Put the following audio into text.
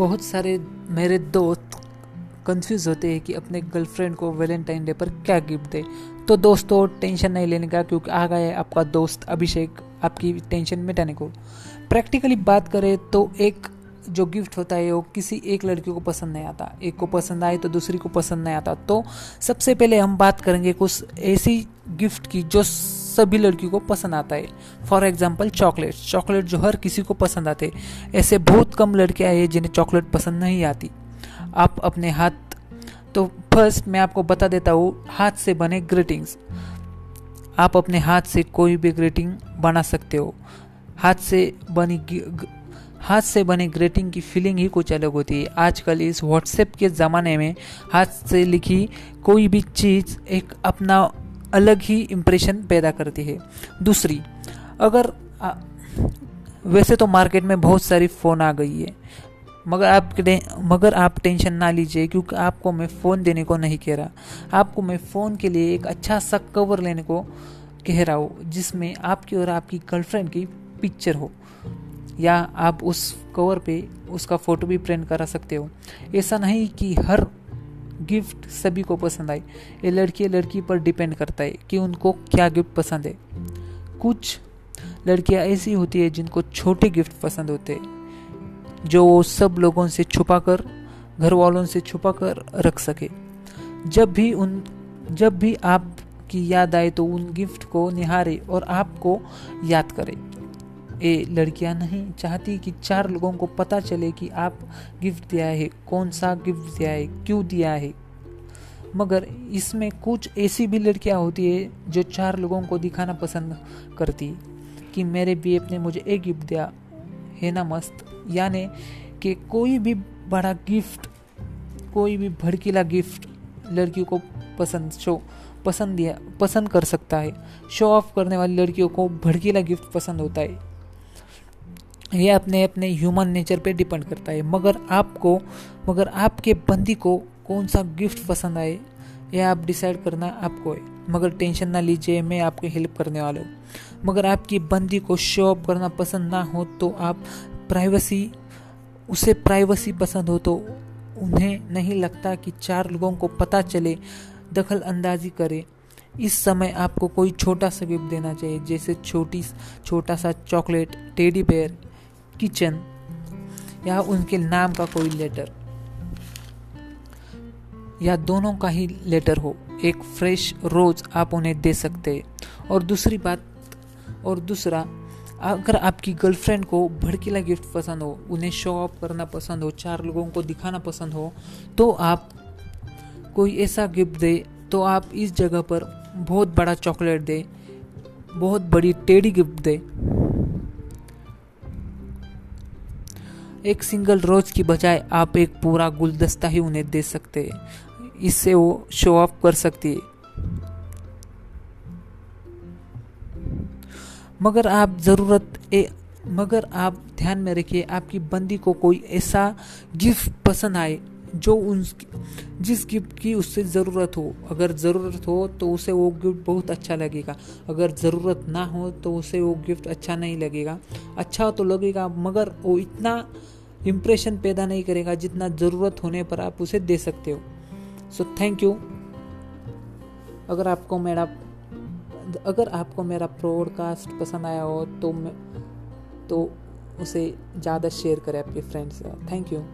बहुत सारे मेरे दोस्त कंफ्यूज होते हैं कि अपने गर्लफ्रेंड को वैलेंटाइन डे पर क्या गिफ्ट दे। तो दोस्तों टेंशन नहीं लेने का, क्योंकि आ गया है आपका दोस्त अभिषेक, आपकी टेंशन मिटाने को। प्रैक्टिकली बात करें तो एक जो गिफ्ट होता है, वो किसी एक लड़की को पसंद नहीं आता। एक को पसंद आए तो दूसरी को पसंद नहीं आता। तो सबसे पहले हम बात करेंगे कुछ ऐसी गिफ्ट की जो सभी लड़कियों को पसंद आता है। फॉर एग्ज़ाम्पल चॉकलेट चॉकलेट जो हर किसी को पसंद आते ऐसे बहुत कम लड़कियाँ हैं जिन्हें चॉकलेट पसंद नहीं आती। आप अपने हाथ तो फ़र्स्ट मैं आपको बता देता हूँ, हाथ से बने ग्रीटिंग्स आप अपने हाथ से कोई भी ग्रीटिंग बना सकते हो। हाथ से बनी हाथ से बने ग्रीटिंग की फीलिंग ही कुछ अलग होती है। आजकल इस व्हाट्सएप के ज़माने में हाथ से लिखी कोई भी चीज़ एक अपना अलग ही इम्प्रेशन पैदा करती है। दूसरी अगर आ, वैसे तो मार्केट में बहुत सारी फ़ोन आ गई है मगर आप मगर आप टेंशन ना लीजिए क्योंकि आपको मैं फ़ोन देने को नहीं कह रहा। आपको मैं फ़ोन के लिए एक अच्छा सा कवर लेने को कह रहा हूँ जिसमें आपकी और आपकी गर्लफ्रेंड की पिक्चर हो। या आप उस कवर पे उसका फ़ोटो भी प्रिंट करा सकते हो। ऐसा नहीं कि हर गिफ्ट सभी को पसंद आए ये लड़की लड़की पर डिपेंड करता है कि उनको क्या गिफ्ट पसंद है। कुछ लड़कियाँ ऐसी होती है जिनको छोटे गिफ्ट पसंद होते हैं, जो वो सब लोगों से छुपा कर घर वालों से छुपा कर रख सके। जब भी उन, जब भी आपकी याद आए तो उन गिफ्ट को निहारे और आपको याद करें। ये लड़कियाँ नहीं, चाहती कि चार लोगों को पता चले कि आप गिफ्ट दिया है, कौन सा गिफ्ट दिया है, क्यों दिया है। मगर इसमें कुछ ऐसी भी लड़कियाँ होती है जो चार लोगों को दिखाना पसंद करती कि मेरे बी ने मुझे एक गिफ्ट दिया। है ना मस्त? यानी कि कोई भी बड़ा गिफ्ट, कोई भी भड़कीला गिफ्ट लड़कियों को पसंद, शो, पसंद दिया, पसंद कर सकता है। शो ऑफ़ करने वाली लड़कियों को भड़कीला गिफ्ट पसंद होता है। ये अपने अपने ह्यूमन नेचर पे डिपेंड करता है। मगर आपको, मगर आपके बंदी को कौन सा गिफ्ट पसंद आए यह आप डिसाइड करना आपको है। मगर टेंशन ना लीजिए, मैं आपकी हेल्प करने वाला हूँ। मगर आपकी बंदी को शो ऑफ़ करना पसंद ना हो तो आप प्राइवेसी उसे प्राइवेसी पसंद हो तो उन्हें नहीं लगता कि चार लोगों को पता चले, दखल अंदाजी करे। इस समय आपको कोई छोटा सा गिफ्ट देना चाहिए, जैसे छोटी, छोटा सा चॉकलेट टेडी बेयर किचन या उनके नाम का कोई लेटर या दोनों का ही लेटर हो। एक फ्रेश रोज आप उन्हें दे सकते। हैं और दूसरी बात, और दूसरा, अगर आपकी गर्लफ्रेंड को भड़कीला गिफ्ट पसंद हो, उन्हें शो ऑफ़ करना पसंद हो, चार लोगों को दिखाना पसंद हो तो आप कोई ऐसा गिफ्ट दे तो आप इस जगह पर बहुत बड़ा चॉकलेट दे, बहुत बड़ी टेडी गिफ्ट दे। एक सिंगल रोज की बजाय आप एक पूरा गुलदस्ता ही उन्हें दे सकते हैं। इससे वो शो ऑफ़ कर सकती है। मगर आप ज़रूरत मगर आप ध्यान में रखिए, आपकी बंदी को कोई ऐसा गिफ्ट पसंद आए जो उन जिस गिफ्ट की उससे ज़रूरत हो, अगर ज़रूरत हो तो उसे वो गिफ्ट बहुत अच्छा लगेगा। अगर ज़रूरत ना हो तो उसे वो गिफ्ट अच्छा नहीं लगेगा। अच्छा तो लगेगा, मगर वो इतना इम्प्रेशन पैदा नहीं करेगा जितना ज़रूरत होने पर आप उसे दे सकते हो। सो थैंक यू अगर आपको मेरा, अगर आपको मेरा प्रोडकास्ट पसंद आया हो तो मैं तो उसे ज़्यादा शेयर करें आपके फ्रेंड्स थैंक यू